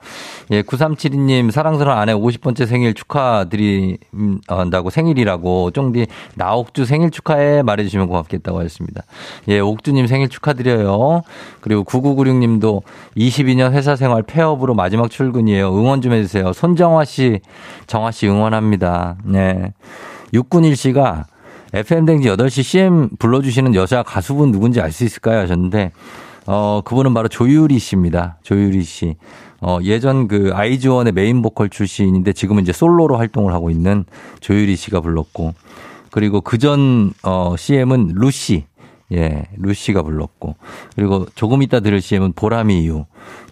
예, 9372님, 사랑스러운 아내 50번째 생일 축하드린다고 생일이라고 쫑디 나 옥주 생일 축하해 말해주시면 고맙겠다고 하셨습니다. 예, 옥주님 생일 축하드려요. 그리고 9996님도 22년 회사 생활 폐업으로 마지막 출근이에요. 응원 좀 해주세요. 손정화 씨, 정화 씨 응원합니다. 네. 6군일 씨가 FM댕지 8시 CM 불러주시는 여자 가수분 누군지 알 수 있을까요? 하셨는데, 어, 그분은 바로 조유리 씨입니다. 조유리 씨. 어, 예전 그 아이즈원의 메인 보컬 출신인데 지금은 이제 솔로로 활동을 하고 있는 조유리 씨가 불렀고, 그리고 그전, 어, CM은 루시. 예, 루시가 불렀고. 그리고 조금 이따 들을 CM은 보람이 이유.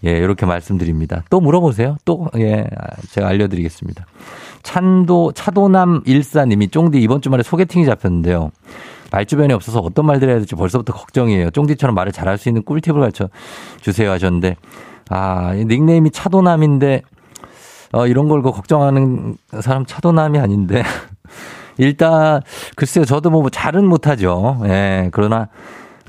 예, 이렇게 말씀드립니다. 또 물어보세요. 또, 예, 제가 알려드리겠습니다. 찬도, 차도남 일사님이 쫑디 이번 주말에 소개팅이 잡혔는데요. 말주변이 없어서 어떤 말들 해야 될지 벌써부터 걱정이에요. 쫑디처럼 말을 잘할 수 있는 꿀팁을 가르쳐 주세요 하셨는데, 아, 닉네임이 차도남인데, 어, 이런 걸 걱정하는 사람 차도남이 아닌데. 일단, 글쎄요, 저도 뭐 잘은 못하죠. 예, 그러나,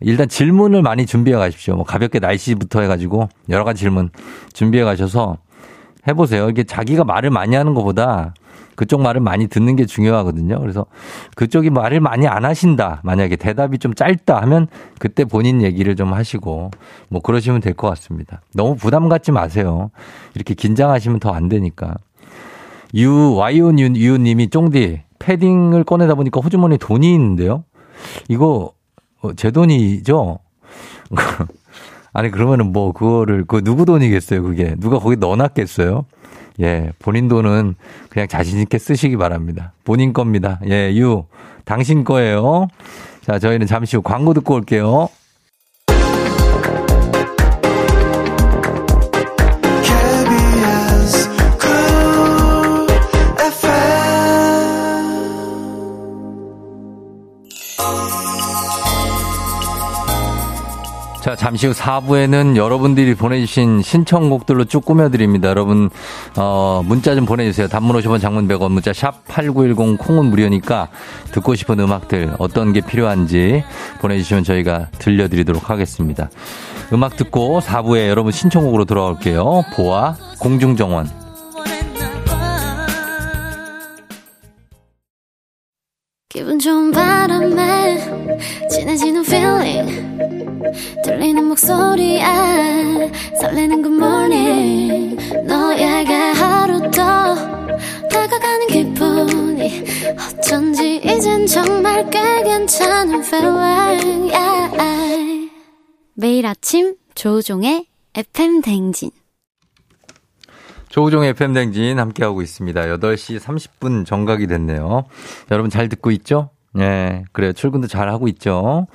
일단 질문을 많이 준비해 가십시오. 뭐 가볍게 날씨부터 해가지고 여러 가지 질문 준비해 가셔서 해보세요. 이게 자기가 말을 많이 하는 것보다 그쪽 말을 많이 듣는 게 중요하거든요. 그래서 그쪽이 말을 많이 안 하신다. 만약에 대답이 좀 짧다 하면 그때 본인 얘기를 좀 하시고 뭐 그러시면 될 것 같습니다. 너무 부담 갖지 마세요. 이렇게 긴장하시면 더 안 되니까. 유, 와이온 유, 유 님이 쫑디 패딩을 꺼내다 보니까 호주머니 돈이 있는데요. 이거 어, 제 돈이죠? 아니 그러면은 뭐 그거를 그 누구 돈이겠어요 그게 누가 거기 넣어놨겠어요? 예, 본인 돈은 그냥 자신있게 쓰시기 바랍니다. 본인 겁니다. 예, 유, 당신 거예요. 자, 저희는 잠시 후 광고 듣고 올게요. 자, 잠시 후 4부에는 여러분들이 보내주신 신청곡들로 쭉 꾸며드립니다. 여러분, 어, 문자 좀 보내주세요. 단문 50원 장문 100원 문자 샵 8910 콩은 무료니까 듣고 싶은 음악들 어떤 게 필요한지 보내주시면 저희가 들려드리도록 하겠습니다. 음악 듣고 4부에 여러분 신청곡으로 돌아올게요. 보아, 공중정원. 기분 좋은 바람에 진해지는 feeling 들리는 목소리에 설레는 good morning 너에게 하루 더 다가가는 기분이 어쩐지 이젠 정말 꽤 괜찮은 feeling yeah. 매일 아침 조종의 FM 댕진 조우종의 FM댕진 함께하고 있습니다. 8시 30분 정각이 됐네요. 여러분 잘 듣고 있죠? 네, 그래요. 출근도 잘 하고 있죠?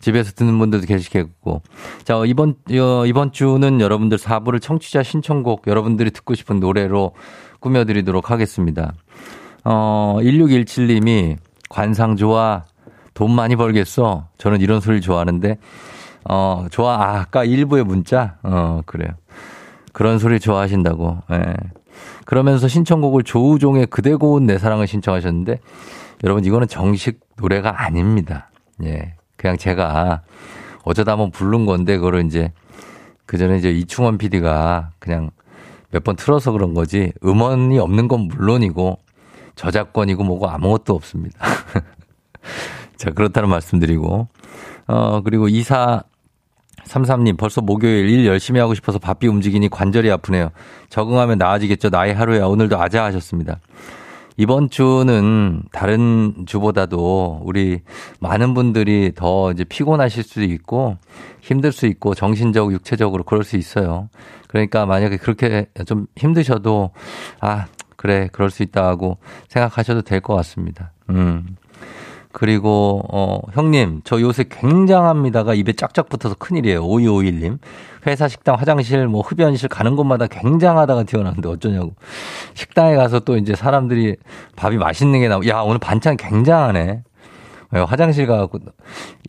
집에서 듣는 분들도 계시겠고. 자, 이번, 어, 이번 주는 여러분들 4부를 청취자 신청곡 여러분들이 듣고 싶은 노래로 꾸며드리도록 하겠습니다. 어, 1617님이 관상 좋아. 돈 많이 벌겠어. 저는 이런 소리를 좋아하는데 어, 좋아. 아, 아까 일부의 문자? 어, 그래요. 그런 소리 좋아하신다고. 예. 그러면서 신청곡을 조우종의 그대 고운 내 사랑을 신청하셨는데 여러분 이거는 정식 노래가 아닙니다. 예. 그냥 제가 어쩌다 한번 부른 건데 그거를 이제 그 전에 이제 이충원 PD가 그냥 몇 번 틀어서 그런 거지 음원이 없는 건 물론이고 저작권이고 뭐고 아무것도 없습니다. 자, 그렇다는 말씀드리고 어, 그리고 이사 33님, 벌써 목요일 일 열심히 하고 싶어서 바삐 움직이니 관절이 아프네요. 적응하면 나아지겠죠. 나의 하루야. 오늘도 아자 하셨습니다. 이번 주는 다른 주보다도 우리 많은 분들이 더 이제 피곤하실 수도 있고 힘들 수 있고 정신적, 육체적으로 그럴 수 있어요. 그러니까 만약에 그렇게 좀 힘드셔도 아, 그래, 그럴 수 있다 하고 생각하셔도 될 것 같습니다. 음. 그리고 어 형님 저 요새 굉장합니다가 입에 쫙쫙 붙어서 큰일이에요. 5251님. 회사 식당 화장실 뭐 흡연실 가는 곳마다 굉장하다가 튀어나오는데 어쩌냐고. 식당에 가서 또 이제 사람들이 밥이 맛있는 게 나오고 야 오늘 반찬 굉장하네. 예, 화장실 가갖고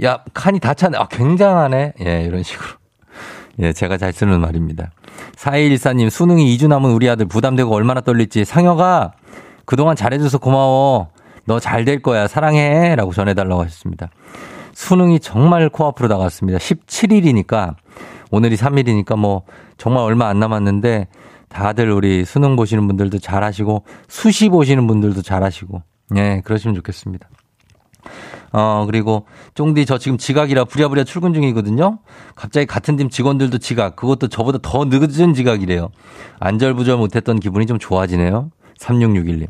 야 칸이 다 찼네. 아 굉장하네. 예 이런 식으로. 예, 제가 잘 쓰는 말입니다. 4114님, 수능이 2주 남은 우리 아들 부담되고 얼마나 떨릴지. 상혁아, 그동안 잘해줘서 고마워. 너 잘 될 거야. 사랑해. 라고 전해달라고 하셨습니다. 수능이 정말 코앞으로 다가왔습니다. 17일이니까 오늘이 3일이니까 뭐 정말 얼마 안 남았는데 다들 우리 수능 보시는 분들도 잘 하시고 수시 보시는 분들도 잘 하시고 예, 그러시면 좋겠습니다. 어, 그리고 쫑디 저 지금 지각이라 부랴부랴 출근 중이거든요. 갑자기 같은 팀 직원들도 지각, 그것도 저보다 더 늦은 지각이래요. 안절부절 못했던 기분이 좀 좋아지네요. 3661님.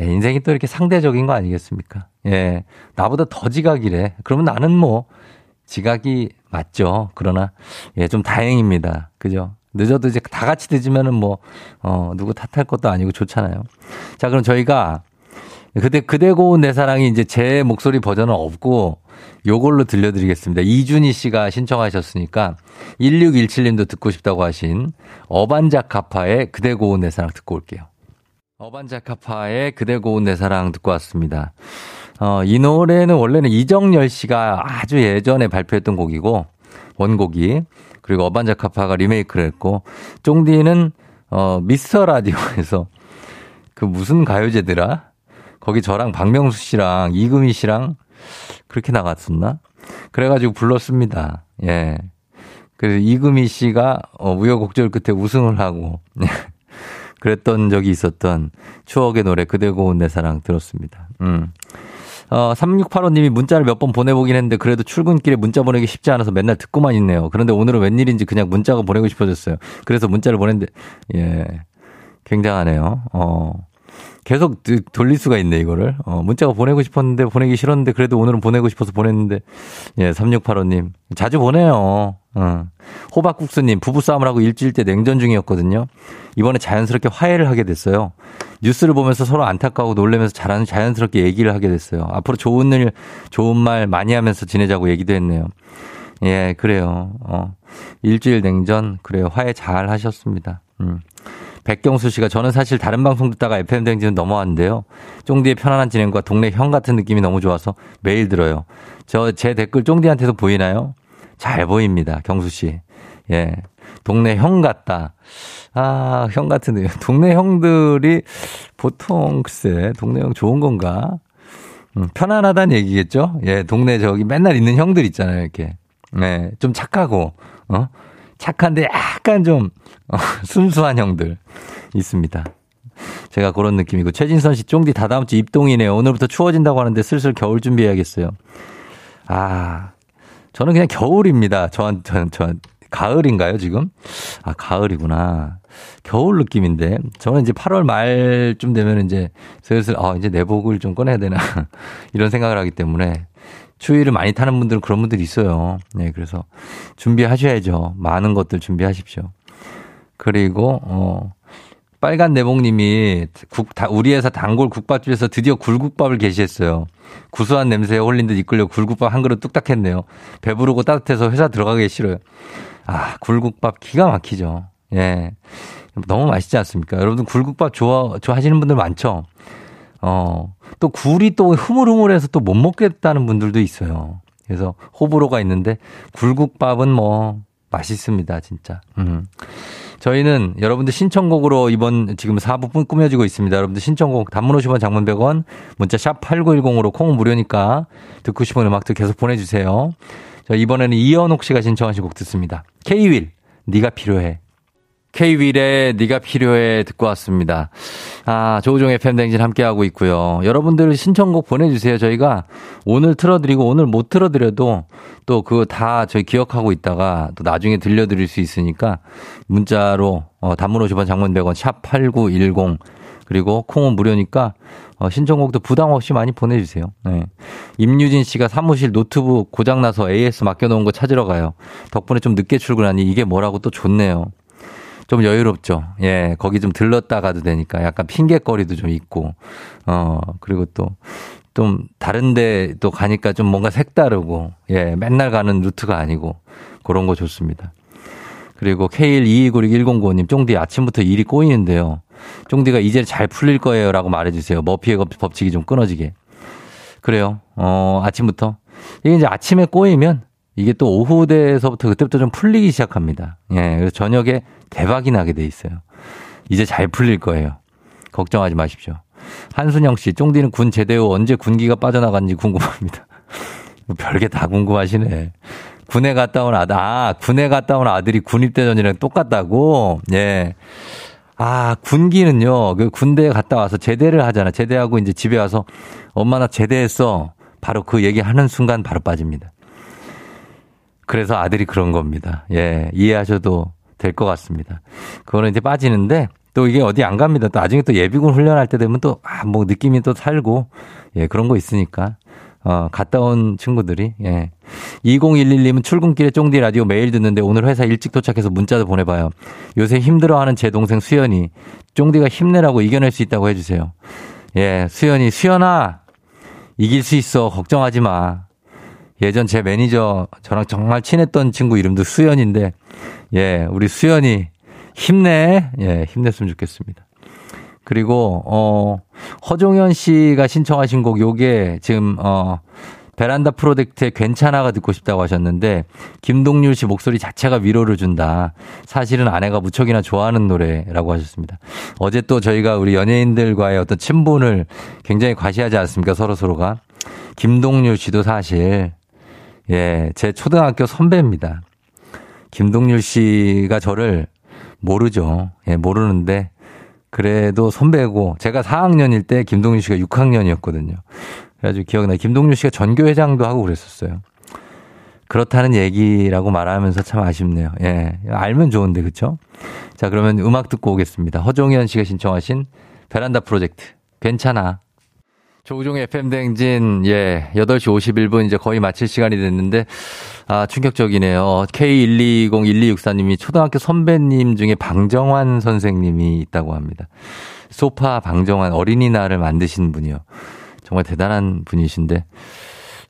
예, 인생이 또 이렇게 상대적인 거 아니겠습니까? 예. 나보다 더 지각이래. 그러면 나는 뭐 지각이 맞죠. 그러나 예, 좀 다행입니다. 그죠? 늦어도 이제 다 같이 늦으면은 뭐, 어, 누구 탓할 것도 아니고 좋잖아요. 자, 그럼 저희가 그대, 그대 고운 내 사랑이 이제 제 목소리 버전은 없고 요걸로 들려드리겠습니다. 이준희 씨가 신청하셨으니까 1617님도 듣고 싶다고 하신 어반자카파의 그대 고운 내 사랑 듣고 올게요. 어반자카파의 그대 고운 내 사랑 듣고 왔습니다. 어, 이 노래는 원래는 이정열 씨가 아주 예전에 발표했던 곡이고, 원곡이. 그리고 어반자카파가 리메이크를 했고, 쫑디는, 어, 미스터 라디오에서 그 무슨 가요제더라? 거기 저랑 박명수 씨랑 이금희 씨랑 그렇게 나갔었나? 그래가지고 불렀습니다. 예. 그래서 이금희 씨가 어, 우여곡절 끝에 우승을 하고, 그랬던 적이 있었던 추억의 노래 그대 고운 내 사랑 들었습니다. 음. 어, 3685님이 문자를 몇 번 보내보긴 했는데 그래도 출근길에 문자 보내기 쉽지 않아서 맨날 듣고만 있네요. 그런데 오늘은 웬일인지 그냥 문자가 보내고 싶어졌어요. 그래서 문자를 보냈는데, 예. 굉장하네요. 어. 계속 돌릴 수가 있네, 이거를. 어, 문자가 보내고 싶었는데 보내기 싫었는데 그래도 오늘은 보내고 싶어서 보냈는데, 예, 3685님. 자주 보내요. 어. 호박국수님, 부부싸움을 하고 일주일 때 냉전 중이었거든요. 이번에 자연스럽게 화해를 하게 됐어요. 뉴스를 보면서 서로 안타까워 놀래면서 자연, 자연스럽게 얘기를 하게 됐어요. 앞으로 좋은 일, 좋은 말 많이 하면서 지내자고 얘기도 했네요. 예, 그래요. 어. 일주일 냉전, 그래요. 화해 잘 하셨습니다. 음. 백경수 씨가 저는 사실 다른 방송 듣다가 FM 댕지는 넘어왔는데요. 쫑디의 편안한 진행과 동네 형 같은 느낌이 너무 좋아서 매일 들어요. 저 제 댓글 쫑디한테도 보이나요? 잘 보입니다. 경수 씨. 예. 동네 형 같다. 아, 형 같은데요. 동네 형들이 보통 글쎄, 동네 형 좋은 건가? 음, 편안하다는 얘기겠죠? 예, 동네 저기 맨날 있는 형들 있잖아요, 이렇게. 네, 좀 착하고, 어? 착한데 약간 좀 어, 순수한 형들 있습니다. 제가 그런 느낌이고 최진선 씨 쫑디 다 다음 주 입동이네요. 오늘부터 추워진다고 하는데 슬슬 겨울 준비해야겠어요. 아, 저는 그냥 겨울입니다. 저한 저, 저 가을인가요 지금? 아 가을이구나. 겨울 느낌인데 저는 이제 8월 말쯤 되면 이제 슬슬 아 이제 내복을 좀 꺼내야 되나 이런 생각을 하기 때문에 추위를 많이 타는 분들은 그런 분들이 있어요. 네, 그래서 준비하셔야죠. 많은 것들 준비하십시오. 그리고 어 빨간 내복님이 국, 다, 우리 회사 단골 국밥집에서 드디어 굴국밥을 게시했어요. 구수한 냄새에 홀린 듯 이끌려 굴국밥 한 그릇 뚝딱 했네요. 배부르고 따뜻해서 회사 들어가기 싫어요. 아, 굴국밥 기가 막히죠. 예. 너무 맛있지 않습니까? 여러분들 굴국밥 좋아, 좋아하시는 분들 많죠? 어, 또 굴이 또 흐물흐물해서 또 못 먹겠다는 분들도 있어요. 그래서 호불호가 있는데 굴국밥은 뭐 맛있습니다, 진짜. 음. 저희는 여러분들 신청곡으로 이번 지금 4부 꾸며지고 있습니다. 여러분들 신청곡 단문 50원 장문 100원 문자 샵 8910으로 콩은 무료니까 듣고 싶은 음악들 계속 보내주세요. 자, 이번에는 이현옥 씨가 신청하신 곡 듣습니다. K-윌, 네가 필요해. K-윌의 네가 필요해 듣고 왔습니다. 아, 조우종의 팬댕진 함께하고 있고요. 여러분들 신청곡 보내주세요. 저희가 오늘 틀어드리고 오늘 못 틀어드려도 또 그거 다 저희 기억하고 있다가 또 나중에 들려드릴 수 있으니까 문자로 어, 단문 50원 장문 100원 샵 8910 그리고 콩은 무료니까 어, 신청곡도 부담 없이 많이 보내주세요. 네. 임유진 씨가 사무실 노트북 고장나서 AS 맡겨놓은 거 찾으러 가요. 덕분에 좀 늦게 출근하니 이게 뭐라고 또 좋네요. 좀 여유롭죠. 예, 거기 좀 들렀다 가도 되니까 약간 핑계거리도 좀 있고, 어, 그리고 또, 좀 다른데 또 가니까 좀 뭔가 색다르고, 예, 맨날 가는 루트가 아니고, 그런 거 좋습니다. 그리고 K122961095님, 쫑디 아침부터 일이 꼬이는데요. 쫑디가 이제 잘 풀릴 거예요. 라고 말해주세요. 머피의 법칙이 좀 끊어지게. 그래요. 어, 아침부터. 이게 이제 아침에 꼬이면 이게 또 오후 대에서부터 그때부터 좀 풀리기 시작합니다. 예, 그래서 저녁에 대박이 나게 돼 있어요. 이제 잘 풀릴 거예요. 걱정하지 마십시오. 한순영 씨, 쫑디는 군 제대 후 언제 군기가 빠져나간지 궁금합니다. 뭐 별게 다 궁금하시네. 군에 갔다 온 아들, 아, 군에 갔다 온 아들이 군입대 전이랑 똑같다고? 예. 아, 군기는요, 그 군대에 갔다 와서 제대를 하잖아. 제대하고 이제 집에 와서 엄마 나 제대했어. 바로 그 얘기 하는 순간 바로 빠집니다. 그래서 아들이 그런 겁니다. 예, 이해하셔도 될 것 같습니다. 그거는 이제 빠지는데 또 이게 어디 안 갑니다. 또 나중에 또 예비군 훈련할 때 되면 또, 아, 뭐 느낌이 또 살고, 예, 그런 거 있으니까. 어, 갔다 온 친구들이, 예. 2011님은 출근길에 쫑디 라디오 매일 듣는데 오늘 회사 일찍 도착해서 문자도 보내봐요. 요새 힘들어하는 제 동생 수연이 쫑디가 힘내라고 이겨낼 수 있다고 해주세요. 예, 수연이, 수연아! 이길 수 있어. 걱정하지 마. 예전 제 매니저 저랑 정말 친했던 친구 이름도 수연인데 예, 우리 수연이 힘내. 예, 힘냈으면 좋겠습니다. 그리고 어 허종현 씨가 신청하신 곡 요게 지금 어 베란다 프로젝트의 괜찮아가 듣고 싶다고 하셨는데 김동률 씨 목소리 자체가 위로를 준다. 사실은 아내가 무척이나 좋아하는 노래라고 하셨습니다. 어제 또 저희가 우리 연예인들과의 어떤 친분을 굉장히 과시하지 않습니까? 서로 서로가. 김동률 씨도 사실 예, 제 초등학교 선배입니다. 김동률 씨가 저를 모르죠. 예, 모르는데 그래도 선배고 제가 4학년일 때 김동률 씨가 6학년이었거든요. 그래가지고 기억나. 김동률 씨가 전교회장도 하고 그랬었어요. 그렇다는 얘기라고 말하면서 참 아쉽네요. 예. 알면 좋은데, 그쵸? 자, 그러면 음악 듣고 오겠습니다. 허종현 씨가 신청하신 베란다 프로젝트. 괜찮아. 조우종의 FM대행진, 예, 8시 51분 이제 거의 마칠 시간이 됐는데, 아, 충격적이네요. K1201264님이 초등학교 선배님 중에 방정환 선생님이 있다고 합니다. 소파 방정환 어린이날을 만드신 분이요. 정말 대단한 분이신데,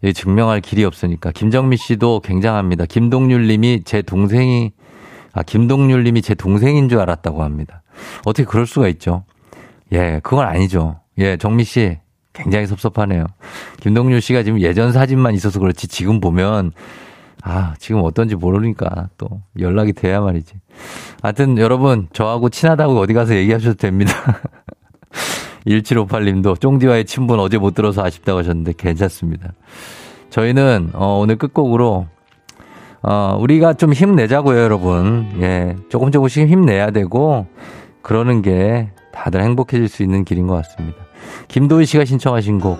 예, 증명할 길이 없으니까. 김정미 씨도 굉장합니다. 김동률 님이 제 동생이, 아, 김동률 님이 제 동생인 줄 알았다고 합니다. 어떻게 그럴 수가 있죠? 예, 그건 아니죠. 예, 정미 씨, 굉장히 섭섭하네요. 김동률 씨가 지금 예전 사진만 있어서 그렇지 지금 보면 아, 지금 어떤지 모르니까 또 연락이 돼야 말이지. 하여튼 여러분, 저하고 친하다고 어디 가서 얘기하셔도 됩니다. 1758님도 쫑디와의 친분 어제 못 들어서 아쉽다고 하셨는데 괜찮습니다. 저희는 어, 오늘 끝곡으로 어, 우리가 좀 힘내자고요, 여러분. 예. 조금 조금씩 힘내야 되고 그러는 게 다들 행복해질 수 있는 길인 것 같습니다. 김도희 씨가 신청하신 곡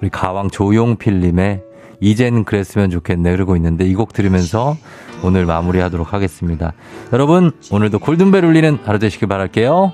우리 가왕 조용필님의 이젠 그랬으면 좋겠네 흐르고 있는데 이 곡 들으면서 오늘 마무리하도록 하겠습니다. 여러분 오늘도 골든벨 울리는 하루 되시길 바랄게요.